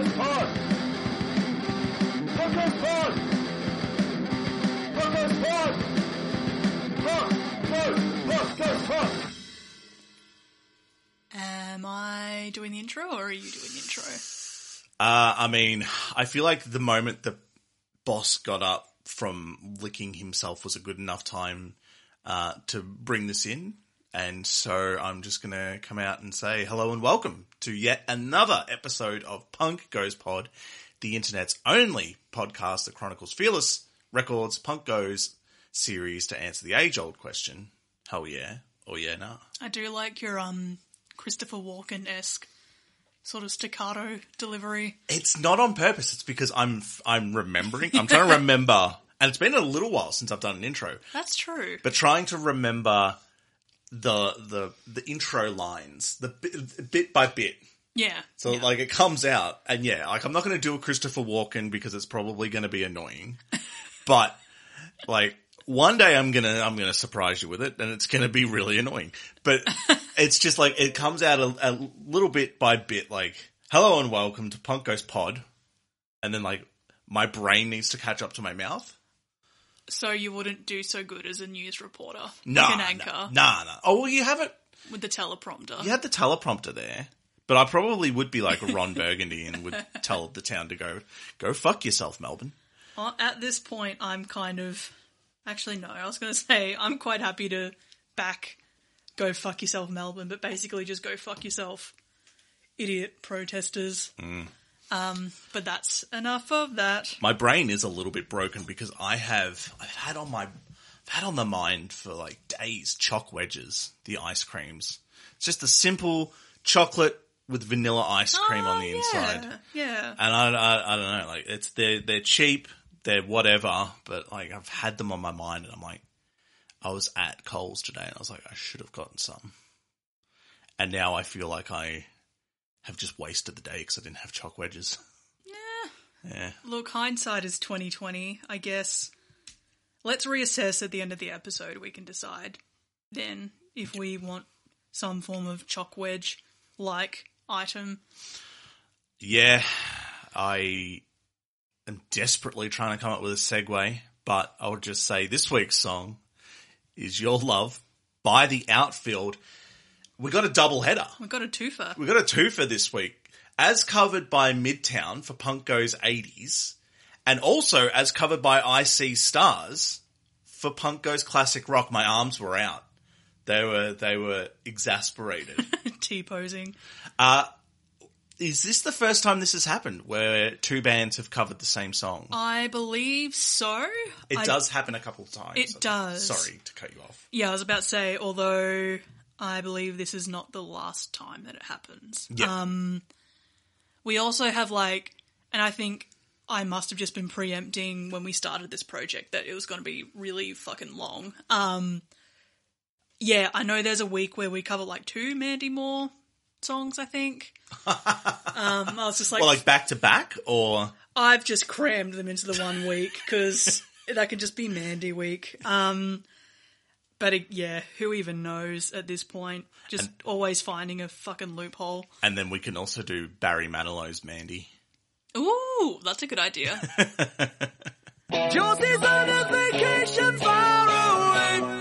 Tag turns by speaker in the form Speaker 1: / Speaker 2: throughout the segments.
Speaker 1: Podcast Pod. Podcast Pod. Podcast Pod. Pod. Pod. Podcast Pod.
Speaker 2: Am I doing the intro or are you doing the intro?
Speaker 3: Uh, I mean, I feel like the moment the boss got up from licking himself was a good enough time uh, to bring this in. And so I'm just going to come out and say hello and welcome to yet another episode of Punk Goes Pod, the internet's only podcast that chronicles Fearless Records Punk Goes series to answer the age old question hell yeah or yeah nah.
Speaker 2: I do like your um Christopher Walken esque sort of staccato delivery.
Speaker 3: It's not on purpose. It's because I'm I'm remembering. I'm trying to remember, and it's been a little while since I've done an intro.
Speaker 2: That's true.
Speaker 3: But trying to remember the the the intro lines, the bit, bit by bit.
Speaker 2: Yeah.
Speaker 3: So
Speaker 2: yeah.
Speaker 3: like it comes out, and yeah, like I'm not going to do a Christopher Walken because it's probably going to be annoying. but like one day I'm gonna I'm gonna surprise you with it, and it's going to be really annoying. But it's just like it comes out a, a little bit by bit, like hello and welcome to Punk Goes Pod, and then like my brain needs to catch up to my mouth.
Speaker 2: So you wouldn't do so good as a news reporter,
Speaker 3: Nah,
Speaker 2: like an
Speaker 3: nah,
Speaker 2: anchor
Speaker 3: nah, nah. Oh well, you have it.
Speaker 2: with the teleprompter.
Speaker 3: You had the teleprompter there, but I probably would be like Ron Burgundy and would tell the town to go go fuck yourself, Melbourne.
Speaker 2: Uh, At this point, I'm kind of actually no. I was going to say I'm quite happy to back go fuck yourself, Melbourne, but basically just go fuck yourself, idiot protesters.
Speaker 3: Mm.
Speaker 2: Um, but that's enough of that.
Speaker 3: My brain is a little bit broken because I have I've had on my I've had on the mind for like days choc wedges, the ice creams. It's just a simple chocolate with vanilla ice cream on
Speaker 2: Oh,
Speaker 3: the
Speaker 2: yeah,
Speaker 3: inside.
Speaker 2: Yeah.
Speaker 3: And I, I I don't know, like it's they're they're cheap, they're whatever, but like I've had them on my mind and I'm like I was at Coles today and I was like, I should have gotten some. And now I feel like I have just wasted the day because I didn't have choc wedges.
Speaker 2: Yeah.
Speaker 3: Yeah.
Speaker 2: Look, hindsight is twenty twenty. I guess. Let's reassess at the end of the episode. We can decide then if we want some form of choc wedge like item.
Speaker 3: Yeah, I am desperately trying to come up with a segue, but I'll just say this week's song is Your Love by the Outfield. We got a double header.
Speaker 2: We got a twofer.
Speaker 3: We got a twofer this week, as covered by Midtown for Punk Goes 80s, and also as covered by I See Stars for Punk Goes Classic Rock. My arms were out. They were they were exasperated.
Speaker 2: T posing.
Speaker 3: uh, is this the first time this has happened where two bands have covered the same song?
Speaker 2: I believe so.
Speaker 3: It
Speaker 2: I-
Speaker 3: does happen a couple of times.
Speaker 2: It does.
Speaker 3: Sorry to cut you off.
Speaker 2: Yeah, I was about to say, although I believe this is not the last time that it happens.
Speaker 3: Yeah.
Speaker 2: Um, we also have like, and I think I must have just been preempting when we started this project that it was going to be really fucking long. Um, yeah, I know there's a week where we cover like two Mandy Moore songs, I think. um, I was just like,
Speaker 3: well, like back to back, or
Speaker 2: I've just crammed them into the one week because that could just be Mandy week. Um, but it, yeah, who even knows at this point? Just always finding a fucking loophole.
Speaker 3: and then we can also do Barry Manilow's Mandy.
Speaker 2: Ooh, that's a good idea.
Speaker 4: Josie's on a vacation far away.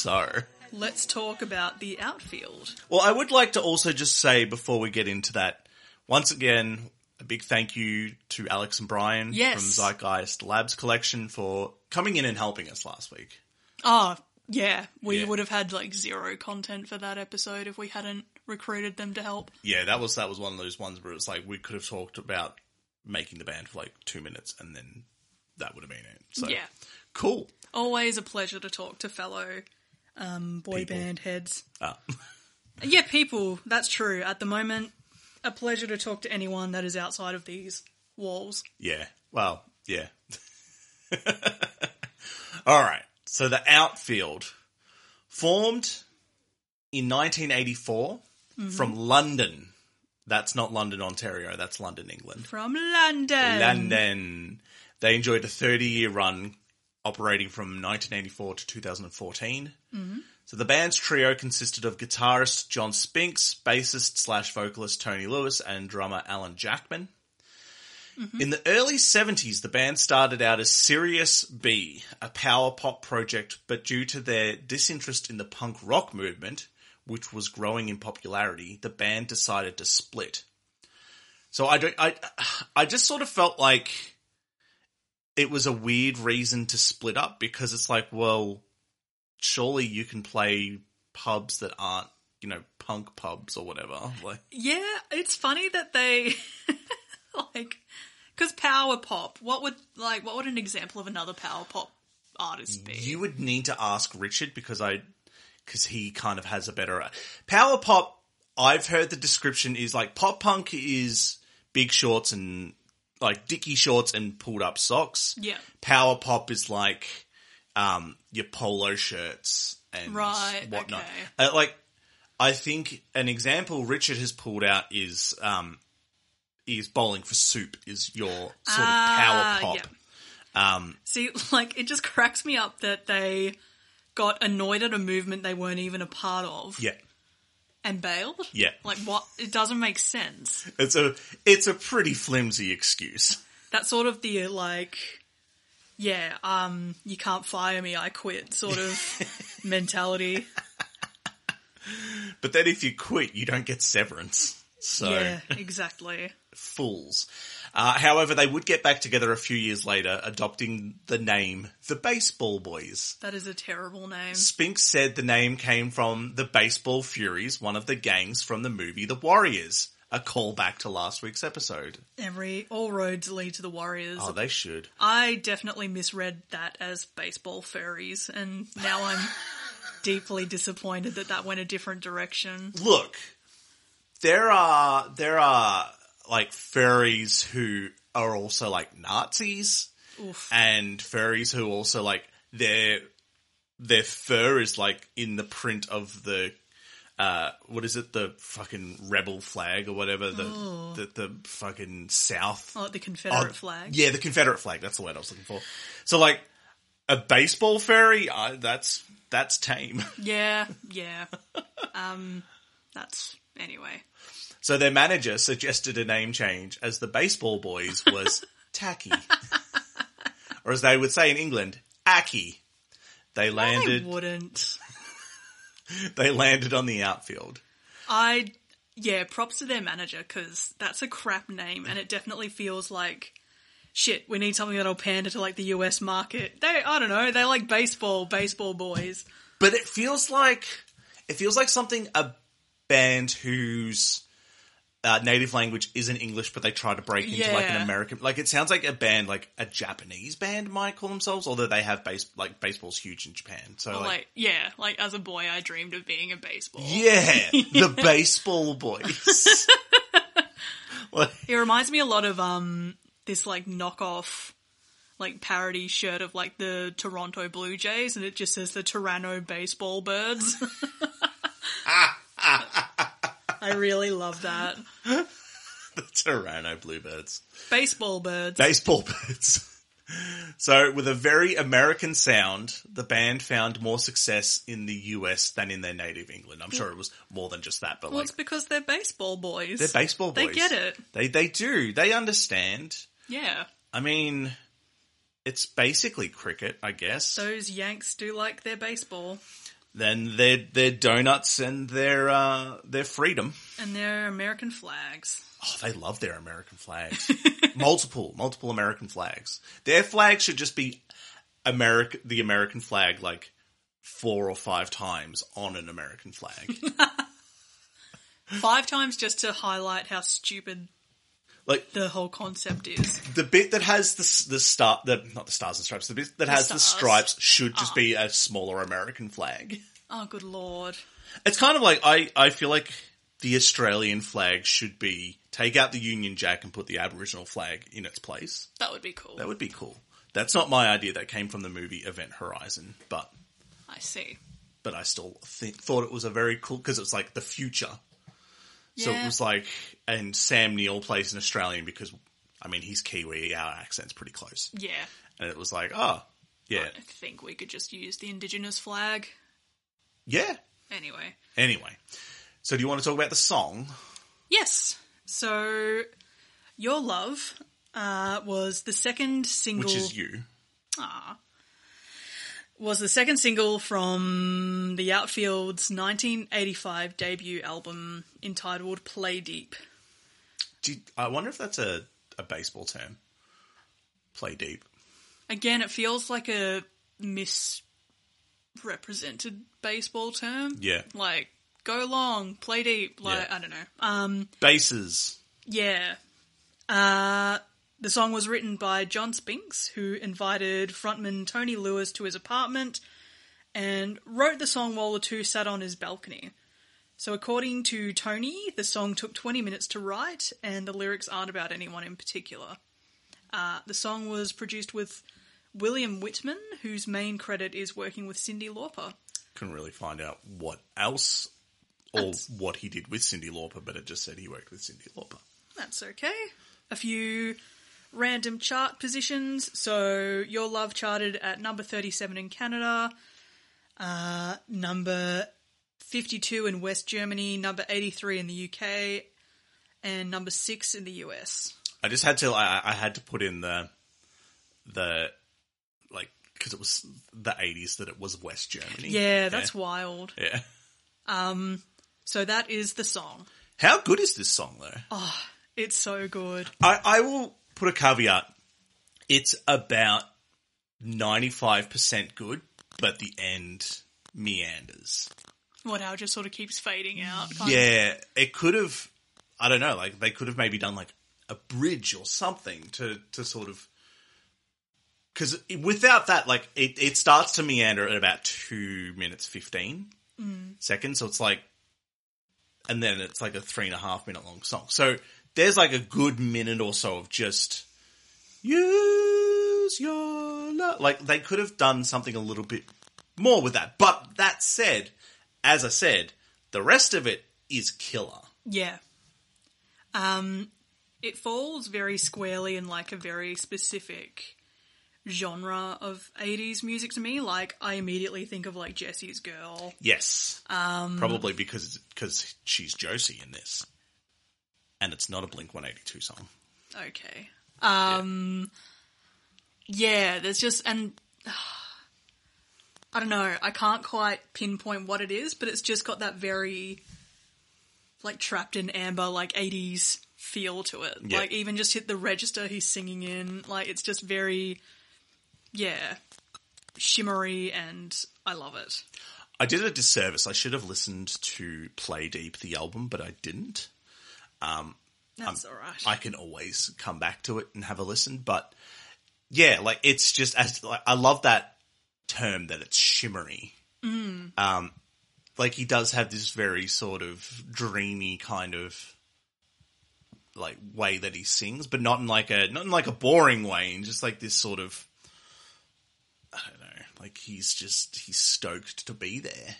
Speaker 4: So,
Speaker 2: Let's talk about the outfield.
Speaker 3: well, I would like to also just say before we get into that, once again, a big thank you to Alex and Brian
Speaker 2: Yes.
Speaker 3: from Zeitgeist Labs Collection for coming in and helping us last week.
Speaker 2: Oh, yeah. We
Speaker 3: Yeah.
Speaker 2: would have had like zero content for that episode if we hadn't recruited them to help.
Speaker 3: Yeah, that was that was one of those ones where it's like we could have talked about making the band for like two minutes, and then that would have been it. So
Speaker 2: Yeah.
Speaker 3: cool.
Speaker 2: Always a pleasure to talk to fellow um, boy
Speaker 3: People.
Speaker 2: band heads.
Speaker 3: Ah.
Speaker 2: Yeah, people. That's true. At the moment, a pleasure to talk to anyone that is outside of these walls.
Speaker 3: Yeah. Well, yeah. All right. So the outfield formed in 1984 from London. That's not London, Ontario. That's London, England.
Speaker 2: From London.
Speaker 3: London. They enjoyed a 30 year run operating from 1984 to 2014. Mm-hmm. So the band's trio consisted of guitarist John Spinks, bassist slash vocalist Tony Lewis, and drummer Alan Jackman. Mm-hmm. In the early 70s, the band started out as Sirius B, a power pop project, but due to their disinterest in the punk rock movement, which was growing in popularity, the band decided to split. So I don't, I, I just sort of felt like it was a weird reason to split up because it's like, well, surely you can play pubs that aren't, you know, punk pubs or whatever. Like,
Speaker 2: Yeah, it's funny that they like because power pop. What would like what would an example of another power pop artist be?
Speaker 3: you would need to ask Richard because I, because he kind of has a better uh, power pop. I've heard the description is like pop punk is big shorts and like dicky shorts and pulled up socks.
Speaker 2: Yeah.
Speaker 3: Power pop is like um your polo shirts and
Speaker 2: Right,
Speaker 3: whatnot.
Speaker 2: okay.
Speaker 3: Uh, like I think an example Richard has pulled out is um is bowling for soup is your sort
Speaker 2: Ah,
Speaker 3: of power pop. Yeah. Um
Speaker 2: See, like it just cracks me up that they got annoyed at a movement they weren't even a part of
Speaker 3: yeah.
Speaker 2: And bailed.
Speaker 3: Yeah.
Speaker 2: Like what? It doesn't make sense.
Speaker 3: It's a it's a pretty flimsy excuse.
Speaker 2: That's sort of the like, yeah, um, you can't fire me, I quit sort of mentality.
Speaker 3: But then if you quit, you don't get severance. So
Speaker 2: Yeah, exactly.
Speaker 3: fools. Uh, however, they would get back together a few years later, adopting the name the Baseball Boys.
Speaker 2: That is a terrible name.
Speaker 3: Spinks said the name came from the Baseball Furies, one of the gangs from the movie The Warriors. A callback to last week's episode.
Speaker 2: Every all roads lead to the Warriors.
Speaker 3: Oh, they should.
Speaker 2: I definitely misread that as baseball furries, and now I'm deeply disappointed that that went a different direction.
Speaker 3: Look, there are there are like furries who are also like Nazis.
Speaker 2: Oof.
Speaker 3: and furries who also like their their fur is like in the print of the uh what is it the fucking rebel flag or whatever the the, the fucking south
Speaker 2: Oh, the Confederate
Speaker 3: Oh,
Speaker 2: flag.
Speaker 3: yeah the confederate flag that's the word i was looking for so like a baseball fairy. uh, that's that's tame
Speaker 2: Yeah, yeah. Um, that's anyway.
Speaker 3: So their manager suggested a name change as the baseball boys was tacky or as they would say in england acky they landed
Speaker 2: wouldn't.
Speaker 3: they landed on the outfield.
Speaker 2: I yeah. Props to their manager because that's a crap name, and it definitely feels like shit. We need something that'll pander to like the U.S. market. They, I don't know. They like baseball, baseball boys.
Speaker 3: But it feels like it feels like something a band whose uh, native language isn't English, but they try to break into like an American. Like it sounds like a band, like a Japanese band might call themselves, although they have base like baseball's huge in Japan. So
Speaker 2: Like,
Speaker 3: like,
Speaker 2: yeah, like as a boy, I dreamed of being a baseball.
Speaker 3: yeah, the baseball boys. Like,
Speaker 2: It reminds me a lot of um this like knockoff like parody shirt of like the Toronto Blue Jays and it just says the Toronto Baseball Birds. I really love that.
Speaker 3: the Toronto Bluebirds.
Speaker 2: Baseball birds.
Speaker 3: baseball birds. So, with a very American sound, the band found more success in the US than in their native England. I'm sure it was more than just that, but
Speaker 2: well,
Speaker 3: like
Speaker 2: it's because they're baseball boys.
Speaker 3: they're baseball boys.
Speaker 2: They get it.
Speaker 3: They they do. They understand.
Speaker 2: Yeah.
Speaker 3: I mean, it's basically cricket, I guess.
Speaker 2: Those Yanks do like their baseball.
Speaker 3: Then their their donuts and their uh, their freedom.
Speaker 2: And their American flags.
Speaker 3: Oh, they love their American flags. multiple, multiple American flags. Their flag should just be America, the American flag, like four or five times on an American flag.
Speaker 2: Five times just to highlight how stupid
Speaker 3: like
Speaker 2: the whole concept is.
Speaker 3: the bit that has the the star, the not the stars and stripes, the bit that has the stripes should just ah. be a smaller American flag.
Speaker 2: Oh, good lord.
Speaker 3: It's kind of like I I feel like the Australian flag should be take out the Union Jack and put the Aboriginal flag in its place.
Speaker 2: That would be cool.
Speaker 3: That would be cool. That's not my idea. That came from the movie Event Horizon, but
Speaker 2: I see.
Speaker 3: but I still think, thought it was a very cool because it was like the future. So it was like, and Sam Neill plays an Australian because, I mean, he's Kiwi, our accent's pretty close,
Speaker 2: Yeah.
Speaker 3: and it was like, oh, yeah,
Speaker 2: I think we could just use the Indigenous flag.
Speaker 3: yeah.
Speaker 2: Anyway.
Speaker 3: Anyway, so do you want to talk about the song?
Speaker 2: Yes. So, Your Love uh, was the second single.
Speaker 3: Which is you.
Speaker 2: Was the second single from the Outfield's 1985 debut album entitled Play Deep.
Speaker 3: Do you- I wonder if that's a, a baseball term. Play deep.
Speaker 2: Again, it feels like a misrepresented baseball term.
Speaker 3: Yeah.
Speaker 2: Like, go long, play deep. Like,
Speaker 3: Yeah.
Speaker 2: I don't know. Um,
Speaker 3: Bases.
Speaker 2: yeah. Uh, the song was written by John Spinks, who invited frontman Tony Lewis to his apartment and wrote the song while the two sat on his balcony. So, according to Tony, the song took 20 minutes to write, and the lyrics aren't about anyone in particular. Uh, the song was produced with William Wittman, whose main credit is working with Cyndi Lauper.
Speaker 3: Couldn't really find out what else or what he did with Cyndi Lauper, but it just said he worked with Cyndi Lauper.
Speaker 2: That's okay. A few random chart positions. So, Your Love charted at number 37 in Canada, uh, number 52 in West Germany, number 83 in the UK, and number 6 in the US.
Speaker 3: I just had to. I, I had to put in the the like because it was the eighties that it was West Germany.
Speaker 2: Yeah, that's wild.
Speaker 3: yeah.
Speaker 2: Um so, that is the song.
Speaker 3: How good is this song though?
Speaker 2: Oh, it's so good.
Speaker 3: I, I will put a caveat. It's about ninety five percent good, but the end meanders.
Speaker 2: What, how it just sort of keeps fading out. kind of.
Speaker 3: Yeah, it could have. I don't know. Like they could have maybe done like a bridge or something to to sort of. Because without that, like it, it starts to meander at about two minutes fifteen mm. seconds. So it's like, and then it's like a three and a half minute long song. So there's like a good minute or so of just use your love. Like they could have done something a little bit more with that. But that said, as I said, the rest of it is killer.
Speaker 2: Yeah. Um, it falls very squarely in like a very specific genre of 80s music to me. Like, I immediately think of like Jesse's Girl.
Speaker 3: Yes, um, probably because because she's Josie in this, and it's not a Blink One Eighty Two song.
Speaker 2: Okay. Um, yeah, there's just, and I don't know, I can't quite pinpoint what it is, but it's just got that very like trapped in amber, like 80s feel to it.
Speaker 3: Yeah.
Speaker 2: Like, even just hit the register he's singing in, like, it's just very, yeah, shimmery, and I love it.
Speaker 3: I did a disservice. I should have listened to Play Deep, the album, but I didn't.
Speaker 2: That's alright.
Speaker 3: I can always come back to it and have a listen. But yeah, like it's just as like I love that term that it's shimmery. Um, like he does have this very sort of dreamy kind of like way that he sings, but not in like a not in like a boring way, in just like this sort of I don't know, like he's just he's stoked to be there.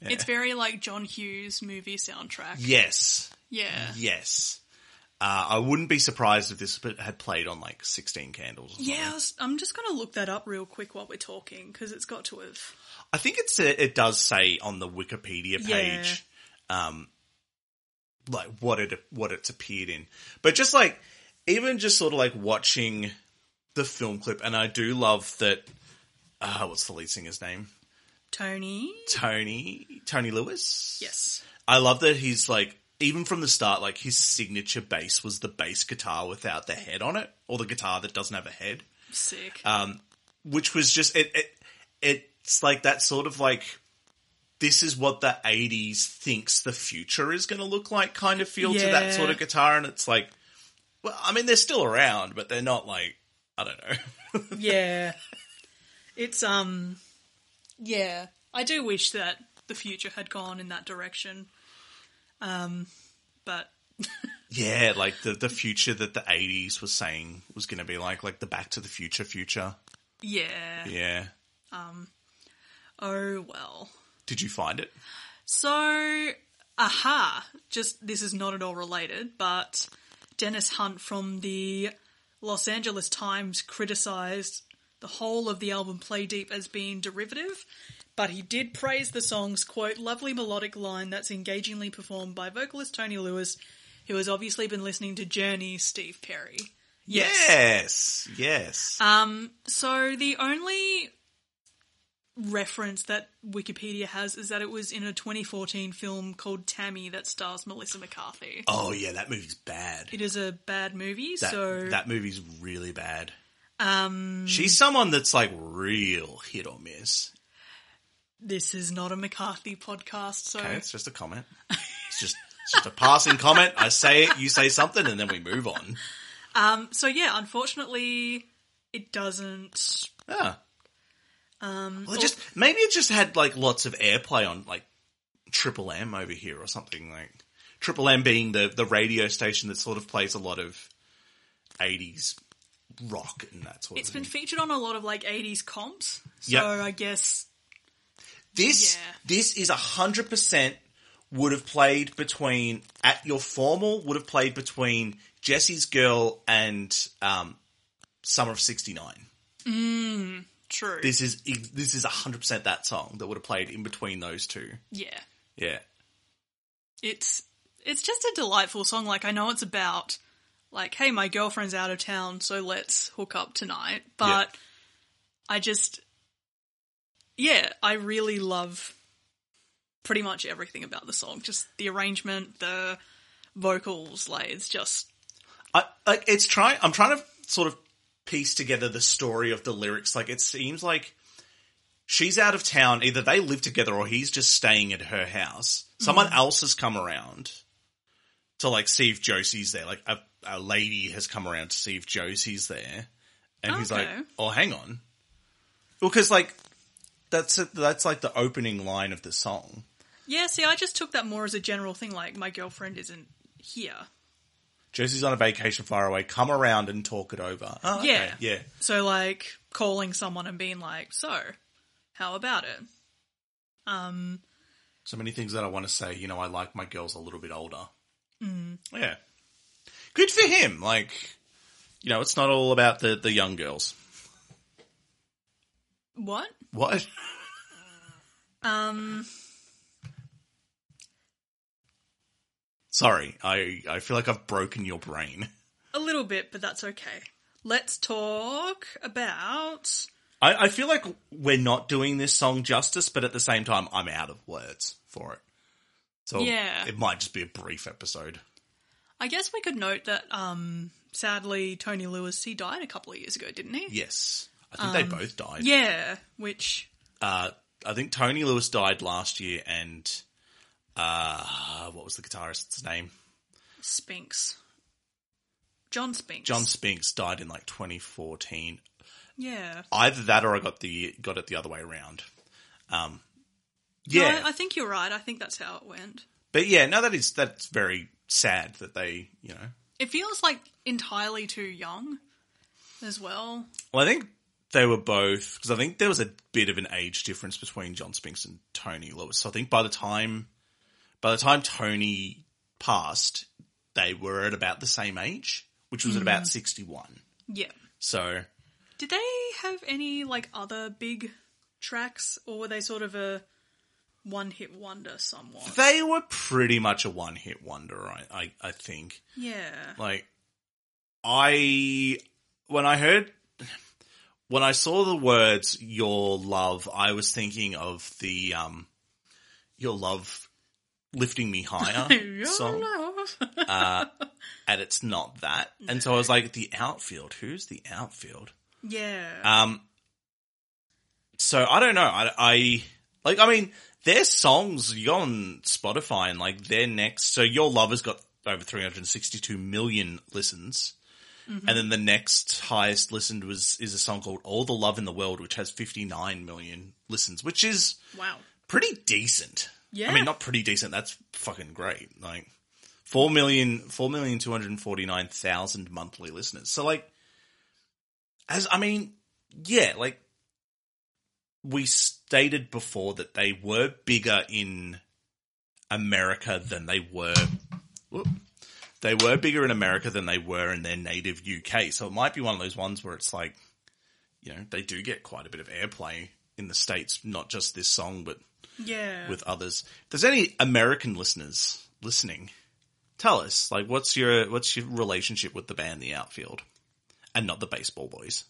Speaker 2: yeah. It's very like John Hughes movie soundtrack.
Speaker 3: Yes,
Speaker 2: Yeah.
Speaker 3: yes. Uh, I wouldn't be surprised if this had played on like Sixteen Candles. Or
Speaker 2: Yeah,
Speaker 3: something.
Speaker 2: I was, I'm just going to look that up real quick while we're talking because it's got to have.
Speaker 3: I think it's it does say on the Wikipedia page, um, like what it what it's appeared in. But just like even just sort of like watching the film clip, and I do love that. Uh, what's the lead singer's name?
Speaker 2: Tony.
Speaker 3: Tony Tony Lewis.
Speaker 2: Yes.
Speaker 3: I love that he's like even from the start, like his signature bass was the bass guitar without the head on it, or the guitar that doesn't have a head,
Speaker 2: Sick.
Speaker 3: um, which was just it, it. It's like that sort of like this is what the '80s thinks the future is going to look like, kind of feel to that sort of guitar, and it's like, well, I mean, they're still around, but they're not like I don't know.
Speaker 2: yeah. It's um yeah. I do wish that the future had gone in that direction. Um but
Speaker 3: yeah, like the the future that the '80s was saying was going to be like, like the Back to the Future future.
Speaker 2: yeah.
Speaker 3: Yeah. Um.
Speaker 2: Oh well.
Speaker 3: Did you find it?
Speaker 2: So aha, just this is not at all related, but Dennis Hunt from the Los Angeles Times criticized the whole of the album Play Deep as being derivative, but he did praise the song's quote lovely melodic line that's engagingly performed by vocalist Tony Lewis, who has obviously been listening to Journey Steve Perry.
Speaker 3: Yes. Yes.
Speaker 2: Um, so the only reference that Wikipedia has is that it was in a 2014 film called Tammy that stars Melissa McCarthy.
Speaker 3: oh yeah, that movie's bad.
Speaker 2: It is a bad movie,
Speaker 3: That,
Speaker 2: so
Speaker 3: that movie's really bad.
Speaker 2: um,
Speaker 3: She's someone that's like real hit or miss.
Speaker 2: This is not a McCarthy podcast, so
Speaker 3: Okay, it's just a comment. It's just it's just a passing comment. I say it, you say something, and then we move on.
Speaker 2: um, so yeah, unfortunately, it doesn't.
Speaker 3: Yeah.
Speaker 2: Um,
Speaker 3: Well, it just maybe it just had like lots of airplay on like Triple M over here or something like Triple M being the the radio station that sort of plays a lot of eighties rock and that sort
Speaker 2: it's
Speaker 3: of
Speaker 2: been
Speaker 3: thing.
Speaker 2: featured on a lot of like 80s comps, so
Speaker 3: Yep.
Speaker 2: I guess
Speaker 3: This
Speaker 2: Yeah.
Speaker 3: this is a hundred percent would have played between at your formal would have played between Jesse's Girl and um, Summer of '69.
Speaker 2: true.
Speaker 3: This is this is a hundred percent that song that would have played in between those two.
Speaker 2: yeah.
Speaker 3: Yeah,
Speaker 2: it's it's just a delightful song. Like I know it's about like, hey, my girlfriend's out of town, so let's hook up tonight. But I just yeah, I really love pretty much everything about the song. Just the arrangement, the vocals, like it's just
Speaker 3: I, like it's trying. I'm trying to sort of piece together the story of the lyrics. Like it seems like she's out of town. Either they live together or he's just staying at her house. Someone mm-hmm. else has come around to like see if Josie's there. Like a, a lady has come around to see if Josie's there, and he's like, "Oh, hang on," well, because like that's it that's like the opening line of the song.
Speaker 2: yeah. See, I just took that more as a general thing. Like my girlfriend isn't here,
Speaker 3: Josie's on a vacation far away. Come around and talk it over. Oh, okay.
Speaker 2: Yeah.
Speaker 3: yeah.
Speaker 2: so like calling someone and being like, so how about it? Um.
Speaker 3: So many things that I want to say. You know, I like my girls a little bit older. Yeah. Good for him. Like, you know, it's not all about the, the young girls.
Speaker 2: What?
Speaker 3: What?
Speaker 2: Um,
Speaker 3: Sorry, I, I feel like I've broken your brain.
Speaker 2: a little bit, but that's okay. Let's talk about.
Speaker 3: I, I feel like we're not doing this song justice, but at the same time, I'm out of words for it. So
Speaker 2: Yeah.
Speaker 3: it might just be a brief episode.
Speaker 2: I guess we could note that, um, sadly, Tony Lewis he died a couple of years ago, didn't he?
Speaker 3: Yes. I think they both died.
Speaker 2: Yeah, which
Speaker 3: Uh, I think Tony Lewis died last year and, uh, what was the guitarist's name?
Speaker 2: Spinks. John Spinks.
Speaker 3: John Spinks died in like 2014.
Speaker 2: Yeah.
Speaker 3: Either that or I got the got it the other way around. Um,
Speaker 2: No,
Speaker 3: yeah,
Speaker 2: I, I think you're right. I think that's how it went.
Speaker 3: but yeah, no, that is that's very sad that they, you know.
Speaker 2: It feels like entirely too young as well.
Speaker 3: Well, I think they were both because I think there was a bit of an age difference between John Spinks and Tony Lewis. So I think by the time by the time Tony passed, they were at about the same age, which was at about mm. sixty one.
Speaker 2: Yeah.
Speaker 3: So
Speaker 2: Did they have any like other big tracks, or were they sort of a one-hit wonder somewhat?
Speaker 3: they were pretty much a one hit wonder. I, I I think.
Speaker 2: Yeah.
Speaker 3: Like, I when I heard when I saw the words "your love," I was thinking of the um, "your love lifting me higher"
Speaker 2: Your
Speaker 3: song,
Speaker 2: love.
Speaker 3: and it's not that. And so I was like, "The outfield? Who's the outfield?"
Speaker 2: Yeah.
Speaker 3: Um, so I don't know. I, I like. I mean, their songs. You go on Spotify and like their next. So your love has got over 362 million listens. And then the next highest listened was is a song called "All the Love in the World," which has 59 million listens, which is
Speaker 2: wow.
Speaker 3: pretty decent.
Speaker 2: Yeah.
Speaker 3: I mean, not pretty decent. That's fucking great. Like four million, four million two hundred forty nine thousand monthly listeners. So like, as I mean, yeah, like we stated before that they were bigger in America than they were. whoop, they were bigger in America than they were in their native UK. So it might be one of those ones where it's like, you know, they do get quite a bit of airplay in the states, not just this song, but
Speaker 2: Yeah.
Speaker 3: with others. If there's any American listeners listening, tell us like what's your what's your relationship with the band The Outfield, and not the Baseball Boys.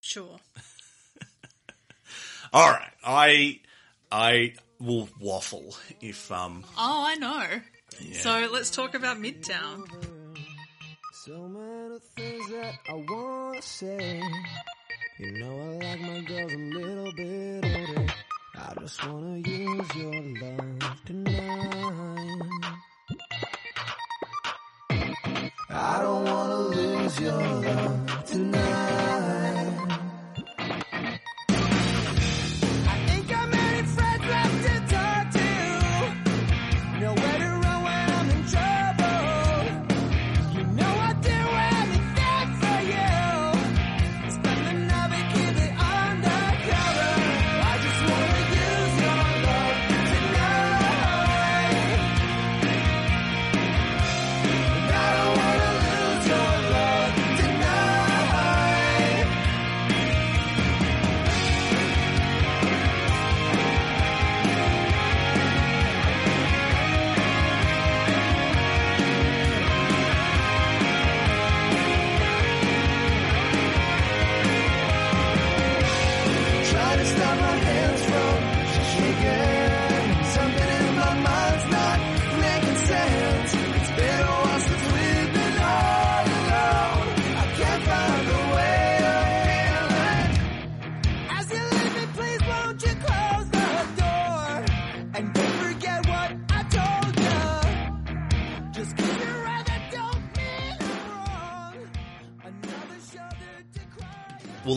Speaker 2: sure.
Speaker 3: All right, I I will waffle if um
Speaker 2: Oh, I know. So let's talk about Midtown.
Speaker 4: So many things that I wanna say. You know I like my girls a little bit older. I just wanna use your love tonight. I don't wanna lose your love tonight.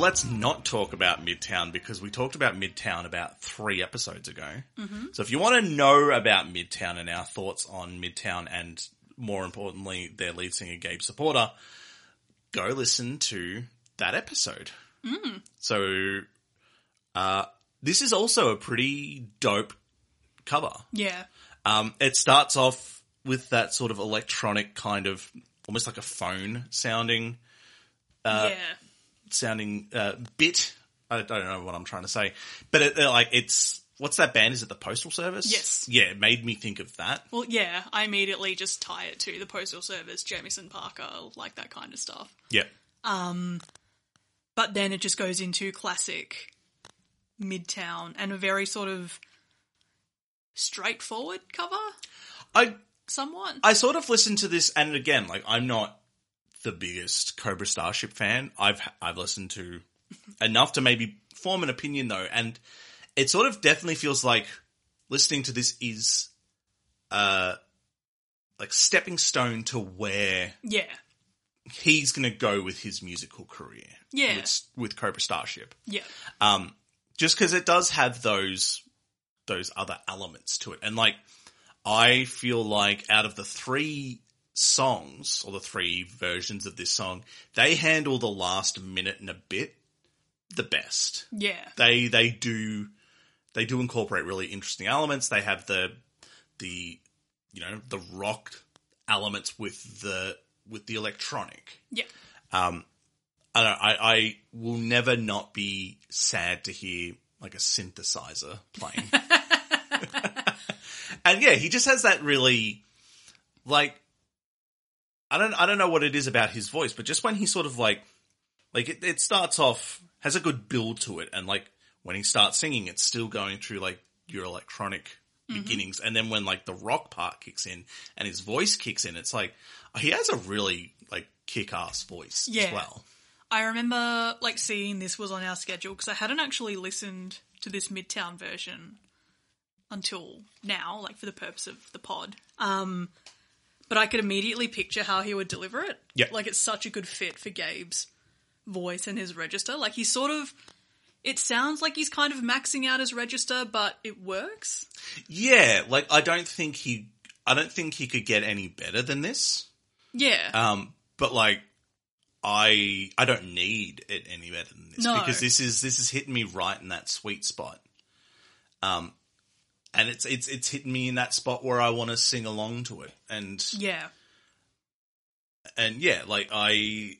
Speaker 3: Let's not talk about Midtown because we talked about Midtown about three episodes ago. So if you want to know about Midtown and our thoughts on Midtown and more importantly their lead singer Gabe Saporta, go listen to that episode. So uh, this is also a pretty dope cover.
Speaker 2: Yeah.
Speaker 3: Um, it starts off with that sort of electronic kind of almost like a phone sounding
Speaker 2: yeah.
Speaker 3: Sounding uh, bit. I don't know what I'm trying to say, but it, like it's what's that band? Is it the Postal Service?
Speaker 2: Yes.
Speaker 3: Yeah, it made me think of that.
Speaker 2: Well, yeah, I immediately just tie it to the Postal Service, Jamison Parker, like that kind of stuff.
Speaker 3: Yeah, Um,
Speaker 2: But then it just goes into classic Midtown and a very sort of straightforward cover,
Speaker 3: I
Speaker 2: somewhat.
Speaker 3: I sort of listened to this, and again, like I'm not the biggest Cobra Starship fan. I've I've listened to enough to maybe form an opinion though, and it sort of definitely feels like listening to this is uh like stepping stone to where
Speaker 2: yeah.
Speaker 3: he's going to go with his musical career.
Speaker 2: Yeah.
Speaker 3: with, with Cobra Starship.
Speaker 2: Yeah.
Speaker 3: Um, just because it does have those those other elements to it, and like I feel like out of the three songs or the three versions of this song, they handle the last minute and a bit the best.
Speaker 2: Yeah.
Speaker 3: They they do they do incorporate really interesting elements. They have the the you know the rock elements with the with the electronic.
Speaker 2: Yeah.
Speaker 3: Um, I don't know, I, I will never not be sad to hear like a synthesizer playing. and yeah, he just has that really like I don't I don't know what it is about his voice, but just when he sort of like Like it, it starts off has a good build to it, and like when he starts singing, it's still going through like your electronic
Speaker 2: Mm-hmm.
Speaker 3: beginnings, and then when like the rock part kicks in and his voice kicks in, it's like he has a really like kick ass voice as well.
Speaker 2: I remember like seeing this was on our schedule because I hadn't actually listened to this Midtown version until now, like for the purpose of the pod. Um, but I could immediately picture how he would deliver it.
Speaker 3: Yeah.
Speaker 2: like it's such a good fit for Gabe's voice and his register. Like he's sort of. It sounds like he's kind of maxing out his register, but it works.
Speaker 3: Yeah, like I don't think he, I don't think he could get any better than this.
Speaker 2: Yeah,
Speaker 3: Um, but like, I I don't need it any better than this
Speaker 2: No.
Speaker 3: because this is this is hitting me right in that sweet spot. Um, and it's it's it's hitting me in that spot where I want to sing along to it, and
Speaker 2: yeah,
Speaker 3: and yeah, like I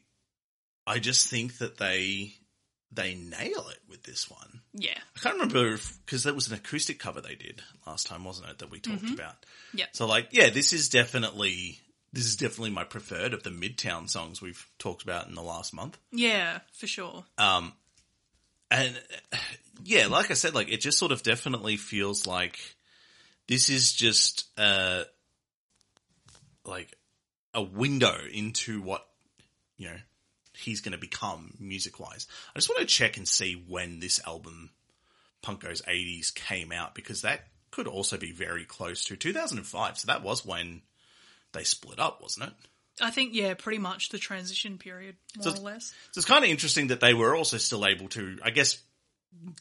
Speaker 3: I just think that they they nail it with this one.
Speaker 2: yeah,
Speaker 3: I can't remember because that was an acoustic cover they did last time, wasn't it? That we talked about.
Speaker 2: yeah.
Speaker 3: So like, yeah, this is definitely this is definitely my preferred of the Midtown songs we've talked about in the last month.
Speaker 2: Yeah, for sure.
Speaker 3: Um, and yeah, like I said, like it just sort of definitely feels like this is just uh like a window into what you know he's going to become music wise. I just want to check and see when this album Punk Goes 80s came out because that could also be very close to 2005. So that was when they split up, wasn't it?
Speaker 2: I think yeah, pretty much the transition period, more
Speaker 3: So-
Speaker 2: or less.
Speaker 3: So it's kind of interesting that they were also still able to, I guess,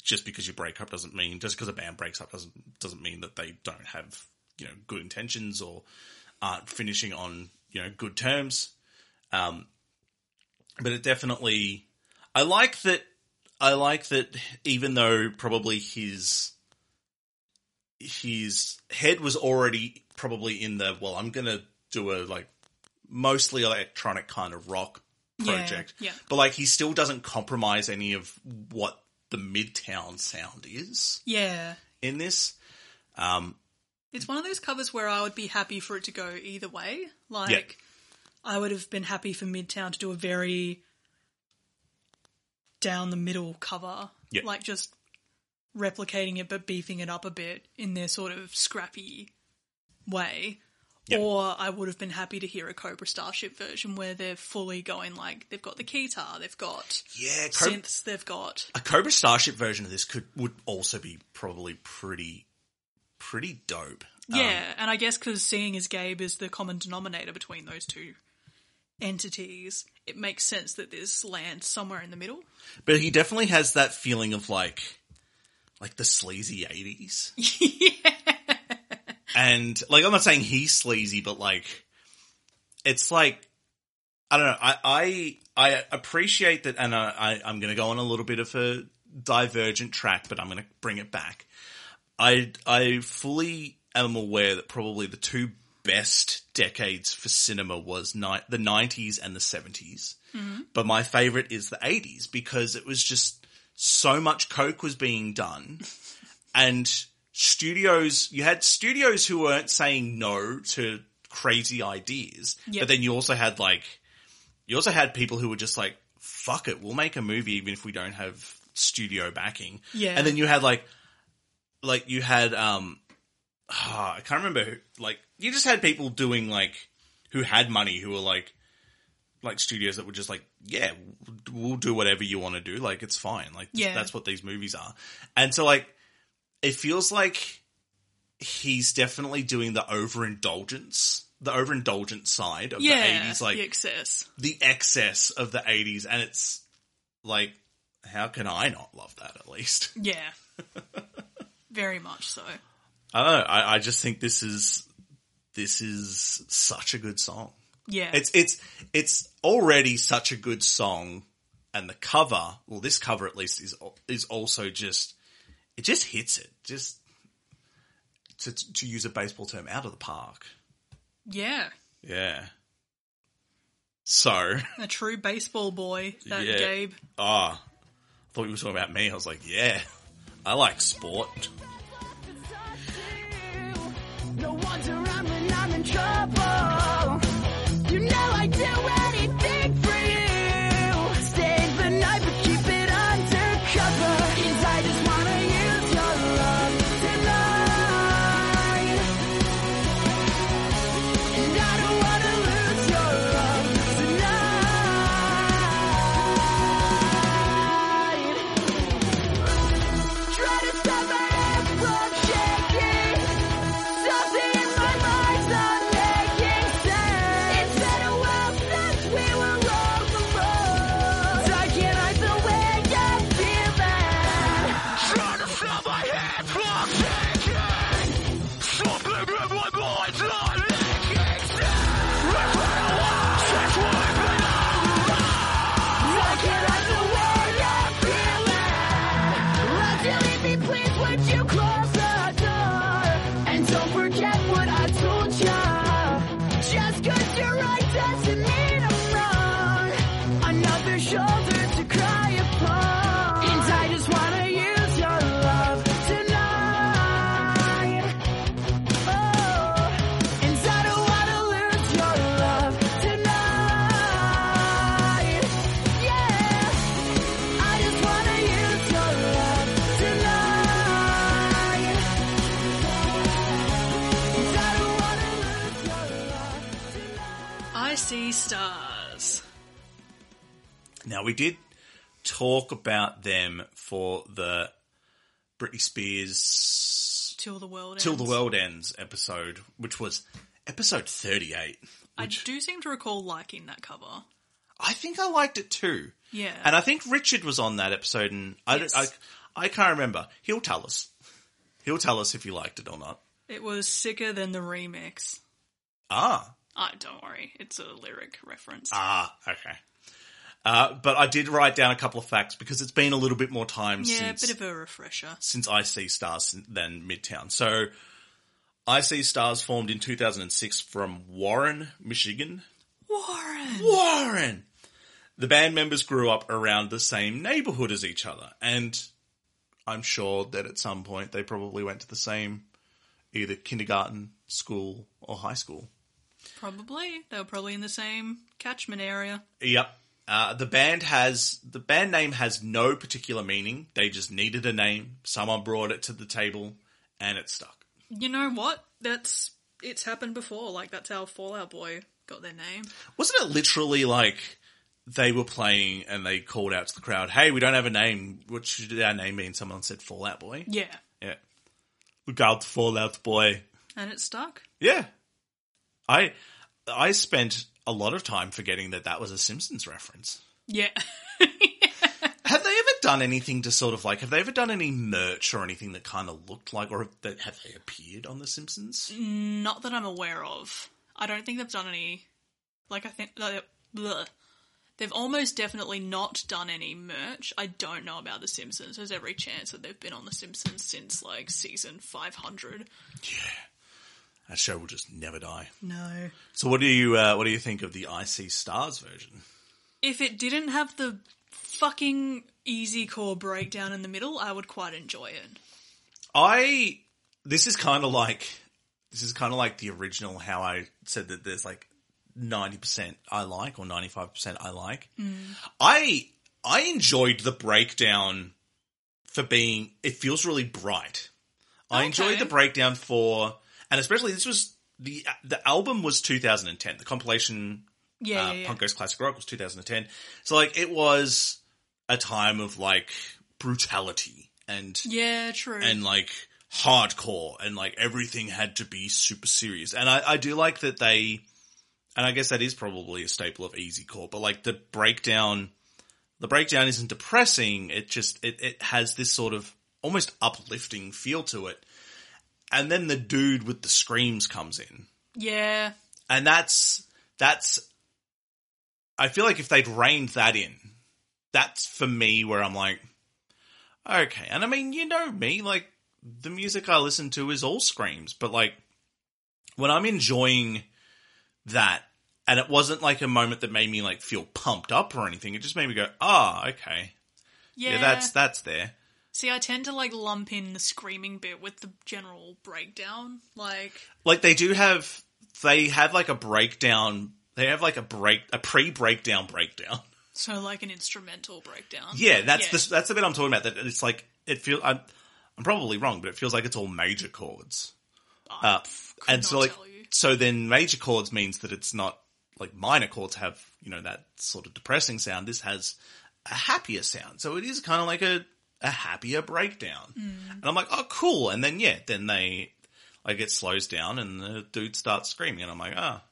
Speaker 3: just because you break up doesn't mean, just because a band breaks up doesn't, doesn't mean that they don't have, you know, good intentions or aren't finishing on, you know, good terms. Um, but it definitely, I like that, I like that even though probably his, his head was already probably in the, well, I'm going to do a like mostly electronic kind of rock project.
Speaker 2: yeah.
Speaker 3: But like he still doesn't compromise any of what the Midtown sound is
Speaker 2: Yeah.
Speaker 3: in this. Um,
Speaker 2: It's one of those covers where I would be happy for it to go either way. Like, I would have been happy for Midtown to do a very down the middle cover.
Speaker 3: Yeah.
Speaker 2: Like, just replicating it but beefing it up a bit in their sort of scrappy way.
Speaker 3: Yeah.
Speaker 2: Or I would have been happy to hear a Cobra Starship version where they're fully going like they've got the guitar, they've got
Speaker 3: yeah, Co-
Speaker 2: synths, they've got
Speaker 3: a Cobra Starship version of this could would also be probably pretty pretty dope. Um,
Speaker 2: Yeah, and I guess because seeing as Gabe is the common denominator between those two entities, it makes sense that this lands somewhere in the middle.
Speaker 3: but he definitely has that feeling of like like the sleazy 80s. And like I'm not saying he's sleazy, but like it's like I don't know. I I, I appreciate that, and I, I I'm going to go on a little bit of a divergent track, but I'm going to bring it back. I I fully am aware that probably the two best decades for cinema was ni- the 90s and the 70s. Mm-hmm. But my favorite is the 80s because it was just so much coke was being done and studios you had studios who weren't saying no to crazy ideas
Speaker 2: Yep.
Speaker 3: but then you also had like you also had people who were just like fuck it we'll make a movie even if we don't have studio backing
Speaker 2: Yeah.
Speaker 3: and then you had like like you had um ah, i can't remember who, like you just had people doing like who had money who were like like studios that were just like, yeah, we'll do whatever you want to do. Like, it's fine. Like,
Speaker 2: Yeah.
Speaker 3: that's what these movies are. And so, like, it feels like he's definitely doing the overindulgence, the overindulgent side of
Speaker 2: yeah,
Speaker 3: the 80s, like
Speaker 2: the excess.
Speaker 3: the excess of the 80s. And it's like, how can I not love that at least?
Speaker 2: Yeah, very much so.
Speaker 3: I don't know. I, I just think this is, this is such a good song.
Speaker 2: Yeah,
Speaker 3: It's it's it's already such a good song, and the cover, well, this cover at least is is also just it just hits it, just to to use a baseball term, out of the park.
Speaker 2: yeah,
Speaker 3: Yeah. So,
Speaker 2: a true baseball boy. That
Speaker 3: Yeah.
Speaker 2: Gabe.
Speaker 3: ah, I thought you were talking about me. I was like, yeah, I like sport.
Speaker 1: No wonder I'm in trouble.
Speaker 3: Now we did talk about them for the Britney Spears
Speaker 2: Till the world
Speaker 3: Till the
Speaker 2: ends.
Speaker 3: World Ends episode, which was episode 38.
Speaker 2: I
Speaker 3: Which
Speaker 2: do seem to recall liking that cover.
Speaker 3: I think I liked it too.
Speaker 2: Yeah.
Speaker 3: And I think Richard was on that episode and I,
Speaker 2: Yes.
Speaker 3: I, I can't remember. He'll tell us. He'll tell us if he liked it or not.
Speaker 2: it was sicker than the remix.
Speaker 3: Ah.
Speaker 2: Ah, don't worry. It's a lyric reference.
Speaker 3: Ah, okay. Uh, but I did write down a couple of facts because it's been a little bit more time since.
Speaker 2: yeah,
Speaker 3: since
Speaker 2: bit of a refresher.
Speaker 3: since I See Stars than Midtown. So I See Stars formed in 2006 from Warren, Michigan.
Speaker 2: Warren!
Speaker 3: Warren! The band members grew up around the same neighborhood as each other, and I'm sure that at some point they probably went to the same either kindergarten, school, or high school.
Speaker 2: Probably. They were probably in the same catchment area.
Speaker 3: Yep. Uh, the band has the band name has no particular meaning. They just needed a name. Someone brought it to the table, and it stuck.
Speaker 2: You know what? That's it's happened before. Like that's how Fall Out Boy got their name.
Speaker 3: Wasn't it literally like they were playing and they called out to the crowd, "Hey, we don't have a name. What should our name be?" And someone said Fall Out Boy.
Speaker 2: Yeah,
Speaker 3: Yeah. Look out, Fallout Boy.
Speaker 2: and it stuck.
Speaker 3: Yeah. I I spent a lot of time forgetting that that was a Simpsons reference.
Speaker 2: Yeah.
Speaker 3: Have they ever done anything to sort of like? Have they ever done any merch or anything that kind of looked like, or have they, have they appeared on The Simpsons?
Speaker 2: Not that I'm aware of. I don't think they've done any. Like I think like, bleh. they've almost definitely not done any merch. I don't know about The Simpsons. There's every chance that they've been on The Simpsons since like season 500.
Speaker 3: That show will just never die.
Speaker 2: No.
Speaker 3: So, what do you uh, what do you think of the I See Stars version?
Speaker 2: If it didn't have the fucking easy core breakdown in the middle, I would quite enjoy it.
Speaker 3: I this is kind of like this is kind of like the original how I said that there's like 90% I like or 95% I like. I I enjoyed the breakdown for being it feels really bright. I enjoyed the breakdown for and especially this was the the album was 2010. The compilation
Speaker 2: Yeah,
Speaker 3: uh,
Speaker 2: yeah, yeah.
Speaker 3: Punk Goes Classic Rock was 2010. So like it was a time of like brutality and
Speaker 2: Yeah, true.
Speaker 3: and like hardcore and like everything had to be super serious. And I, I do like that they, and I guess that is probably a staple of easy core, but like the breakdown, the breakdown isn't depressing. It just, it, it has this sort of almost uplifting feel to it. And then the dude with the screams comes in
Speaker 2: yeah,
Speaker 3: and that's, that's, I feel like if they'd reined that in, that's for me where I'm like, okay. And I mean, you know me, like, the music I listen to is all screams, but like, when I'm enjoying that, and it wasn't like a moment that made me like feel pumped up or anything, it just made me go, ah, okay.
Speaker 2: yeah.
Speaker 3: Yeah, that's, that's there.
Speaker 2: See, I tend to like lump in the screaming bit with the general breakdown. Like,
Speaker 3: Like, they do have, they have like a breakdown, they have like a break, a pre-breakdown breakdown.
Speaker 2: so like an instrumental breakdown.
Speaker 3: Yeah, that's
Speaker 2: Yeah.
Speaker 3: the that's the bit I'm talking about. That it's like it feels. I'm, I'm probably wrong, but it feels like it's all major chords.
Speaker 2: I
Speaker 3: Uh, and so like
Speaker 2: tell you.
Speaker 3: so then major chords means that it's not like minor chords have you know that sort of depressing sound. This has a happier sound, so it is kind of like a a happier breakdown.
Speaker 2: Hmm.
Speaker 3: And I'm like, oh, cool. And then yeah, then they like it slows down and the dude starts screaming, and I'm like, ah,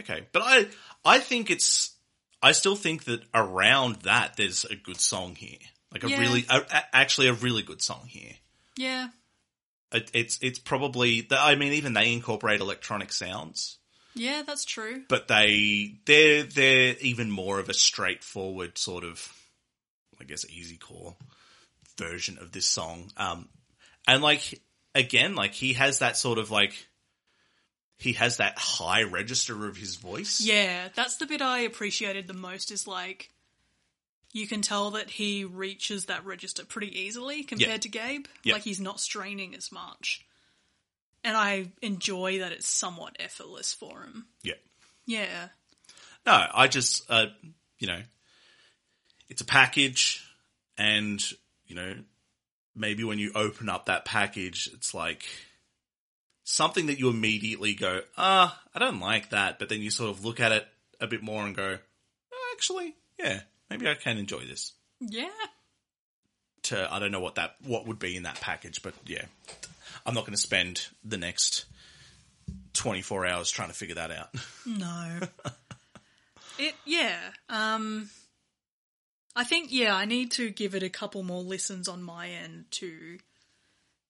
Speaker 3: okay. But I I think it's I still think that around that there's a good song here, like a
Speaker 2: Yeah.
Speaker 3: really a, a- actually a really good song here.
Speaker 2: Yeah,
Speaker 3: It, it's it's probably I mean even they incorporate electronic sounds,
Speaker 2: yeah, that's true.
Speaker 3: but they they're they're even more of a straightforward sort of I guess easy core version of this song. Um, and like again, like he has that sort of like he has that high register of his voice.
Speaker 2: Yeah, that's the bit I appreciated the most. Is like you can tell that he reaches that register pretty easily compared to Gabe.
Speaker 3: Yeah.
Speaker 2: Like he's not straining as much, and I enjoy that it's somewhat effortless for him.
Speaker 3: yeah.
Speaker 2: Yeah,
Speaker 3: No, I just, uh, you know, it's a package, and you know, maybe when you open up that package, it's like something that you immediately go, ah, I don't like that, but then you sort of look at it a bit more and go, "Oh, actually, yeah, maybe I can enjoy this.
Speaker 2: Yeah.
Speaker 3: To I don't know what that what would be in that package, but yeah, I'm not going to spend the next 24 hours trying to figure that out.
Speaker 2: No. it yeah. Um I think yeah, I need to give it a couple more listens on my end to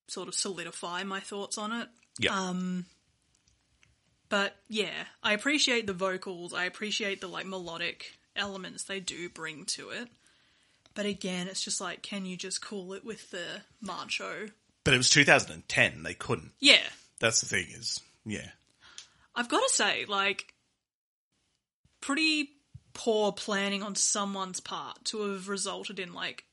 Speaker 2: sort of solidify my thoughts on it.
Speaker 3: Yeah,
Speaker 2: Um but yeah, I appreciate the vocals, I appreciate the like melodic elements they do bring to it. But again, it's just like can you just cool it with the macho?
Speaker 3: but it was 2010. They couldn't.
Speaker 2: Yeah.
Speaker 3: That's the thing. Is yeah.
Speaker 2: I've got to say, like, pretty poor planning on someone's part to have resulted in, like,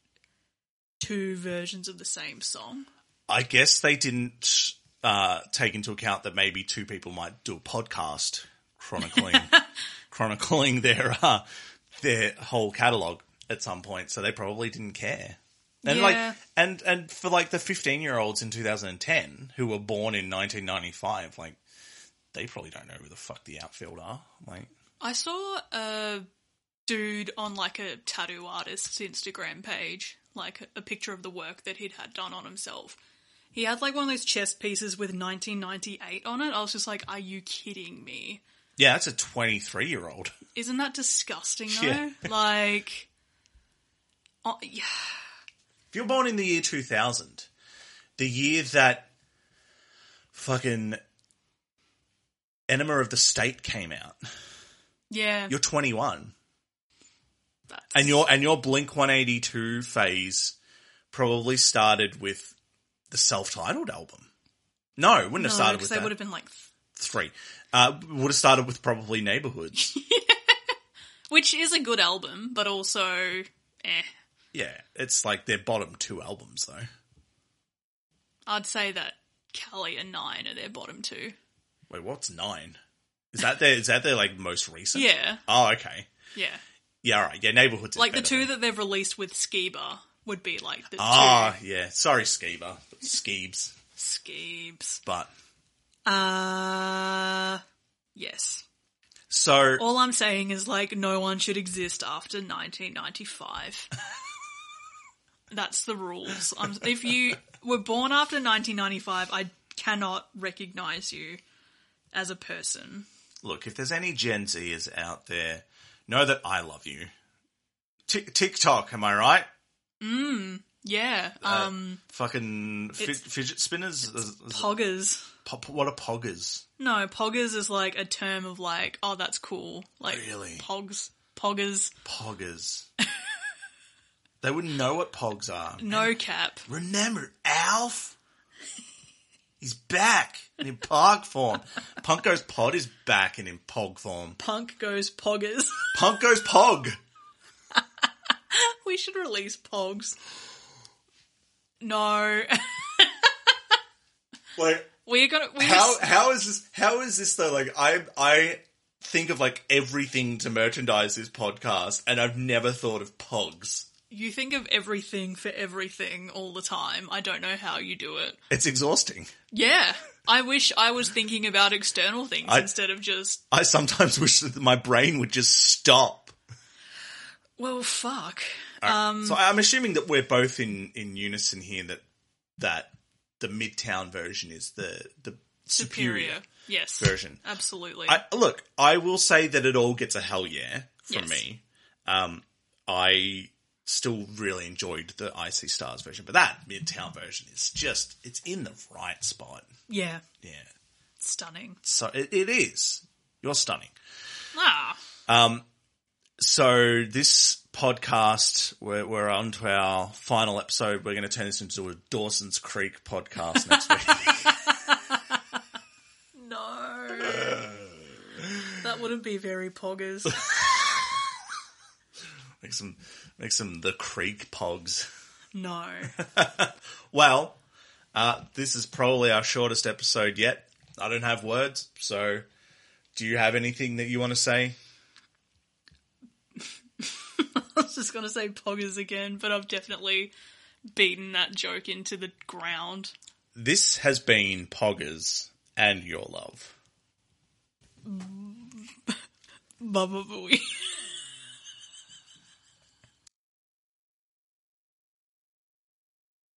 Speaker 2: two versions of the same song.
Speaker 3: I guess they didn't uh, take into account that maybe two people might do a podcast chronicling chronicling their uh, their whole catalog at some point, so they probably didn't care. And
Speaker 2: Yeah.
Speaker 3: like and and for like the 15-year-olds in 2010 who were born in 1995, like they probably don't know who the fuck the outfield are. Like
Speaker 2: I saw a dude on, like, a tattoo artist's Instagram page, like, a, picture of the work that he'd had done on himself. He had, like, one of those chest pieces with 1998 on it. I was just like, are you kidding me?
Speaker 3: yeah, that's a 23-year-old.
Speaker 2: Isn't that disgusting, though?
Speaker 3: Yeah.
Speaker 2: Like, oh, yeah.
Speaker 3: If you're born in the year 2000, the year that fucking Enema of the State came out,
Speaker 2: Yeah.
Speaker 3: you're 21.
Speaker 2: That's-
Speaker 3: And your and your Blink 182 phase probably started with the self-titled album. No, it wouldn't have started with
Speaker 2: they
Speaker 3: that.
Speaker 2: would have been like,
Speaker 3: Three. Uh, would have started with probably Neighborhoods.
Speaker 2: which is a good album, but also, eh.
Speaker 3: yeah, it's like their bottom two albums though.
Speaker 2: I'd say that Cali and Nine are their bottom two.
Speaker 3: Wait, what's nine? Is that their is that their like most recent?
Speaker 2: Yeah,
Speaker 3: Oh, okay.
Speaker 2: yeah.
Speaker 3: Yeah, all right. Yeah, Neighborhoods.
Speaker 2: Like the two that they've released with Skiba would be like the
Speaker 3: Ah, yeah. Sorry, Skeeber. Skeebs.
Speaker 2: Skeebs.
Speaker 3: But
Speaker 2: Uh, yes.
Speaker 3: so
Speaker 2: All I'm saying is like no one should exist after 1995. That's the rules. Um, if you were born after 1995, I cannot recognize you as a person.
Speaker 3: Look, if there's any Gen Zers out there, know that I love you. Tick TikTok, am I right?
Speaker 2: Mmm, yeah.
Speaker 3: Uh,
Speaker 2: Um,
Speaker 3: Fucking fi- fidget spinners.
Speaker 2: Poggers.
Speaker 3: po- what are poggers?
Speaker 2: No, poggers is like a term of like, oh, that's cool. Like
Speaker 3: Really?
Speaker 2: pogs, poggers,
Speaker 3: Poggers. they wouldn't know what pogs are.
Speaker 2: no cap.
Speaker 3: Remember Alf? He's back and in pog form. Punk Goes Pod is back and in pog form.
Speaker 2: Punk goes poggers.
Speaker 3: Punk Goes Pog.
Speaker 2: we should release pogs. No,
Speaker 3: Like
Speaker 2: we're gonna. We
Speaker 3: how
Speaker 2: just-
Speaker 3: how is this how is this though like i i think of like everything to merchandise this podcast and i've never thought of pogs
Speaker 2: you think of everything for everything all the time. I don't know how you do it.
Speaker 3: it's exhausting
Speaker 2: Yeah, I wish I was thinking about external things
Speaker 3: I-
Speaker 2: instead of just.
Speaker 3: i sometimes wish that my brain would just stop
Speaker 2: Well, fuck.
Speaker 3: um so i'm assuming that we're both in in unison here that that the midtown version is the the superior,
Speaker 2: Superior. Yes.
Speaker 3: version
Speaker 2: Absolutely.
Speaker 3: I, look, I will say that it all gets a hell yeah from
Speaker 2: Yes.
Speaker 3: me. Um, I still really enjoyed the I See Stars version, but that Midtown version is just, it's in the right spot.
Speaker 2: yeah.
Speaker 3: Yeah.
Speaker 2: Stunning.
Speaker 3: So it, it is. You're stunning.
Speaker 2: Ah.
Speaker 3: Um so this podcast, we're, we're on to our final episode. We're going to turn this into a Dawson's Creek podcast next week.
Speaker 2: No. that wouldn't be very poggers.
Speaker 3: make some, make some the Creek pogs.
Speaker 2: No.
Speaker 3: Well, uh, this is probably our shortest episode yet. I don't have words, so do you have anything that you want to say?
Speaker 2: I was just going to say poggers again, but I've definitely beaten that joke into the ground.
Speaker 3: This has been Poggers and your love.
Speaker 2: Baba Booey.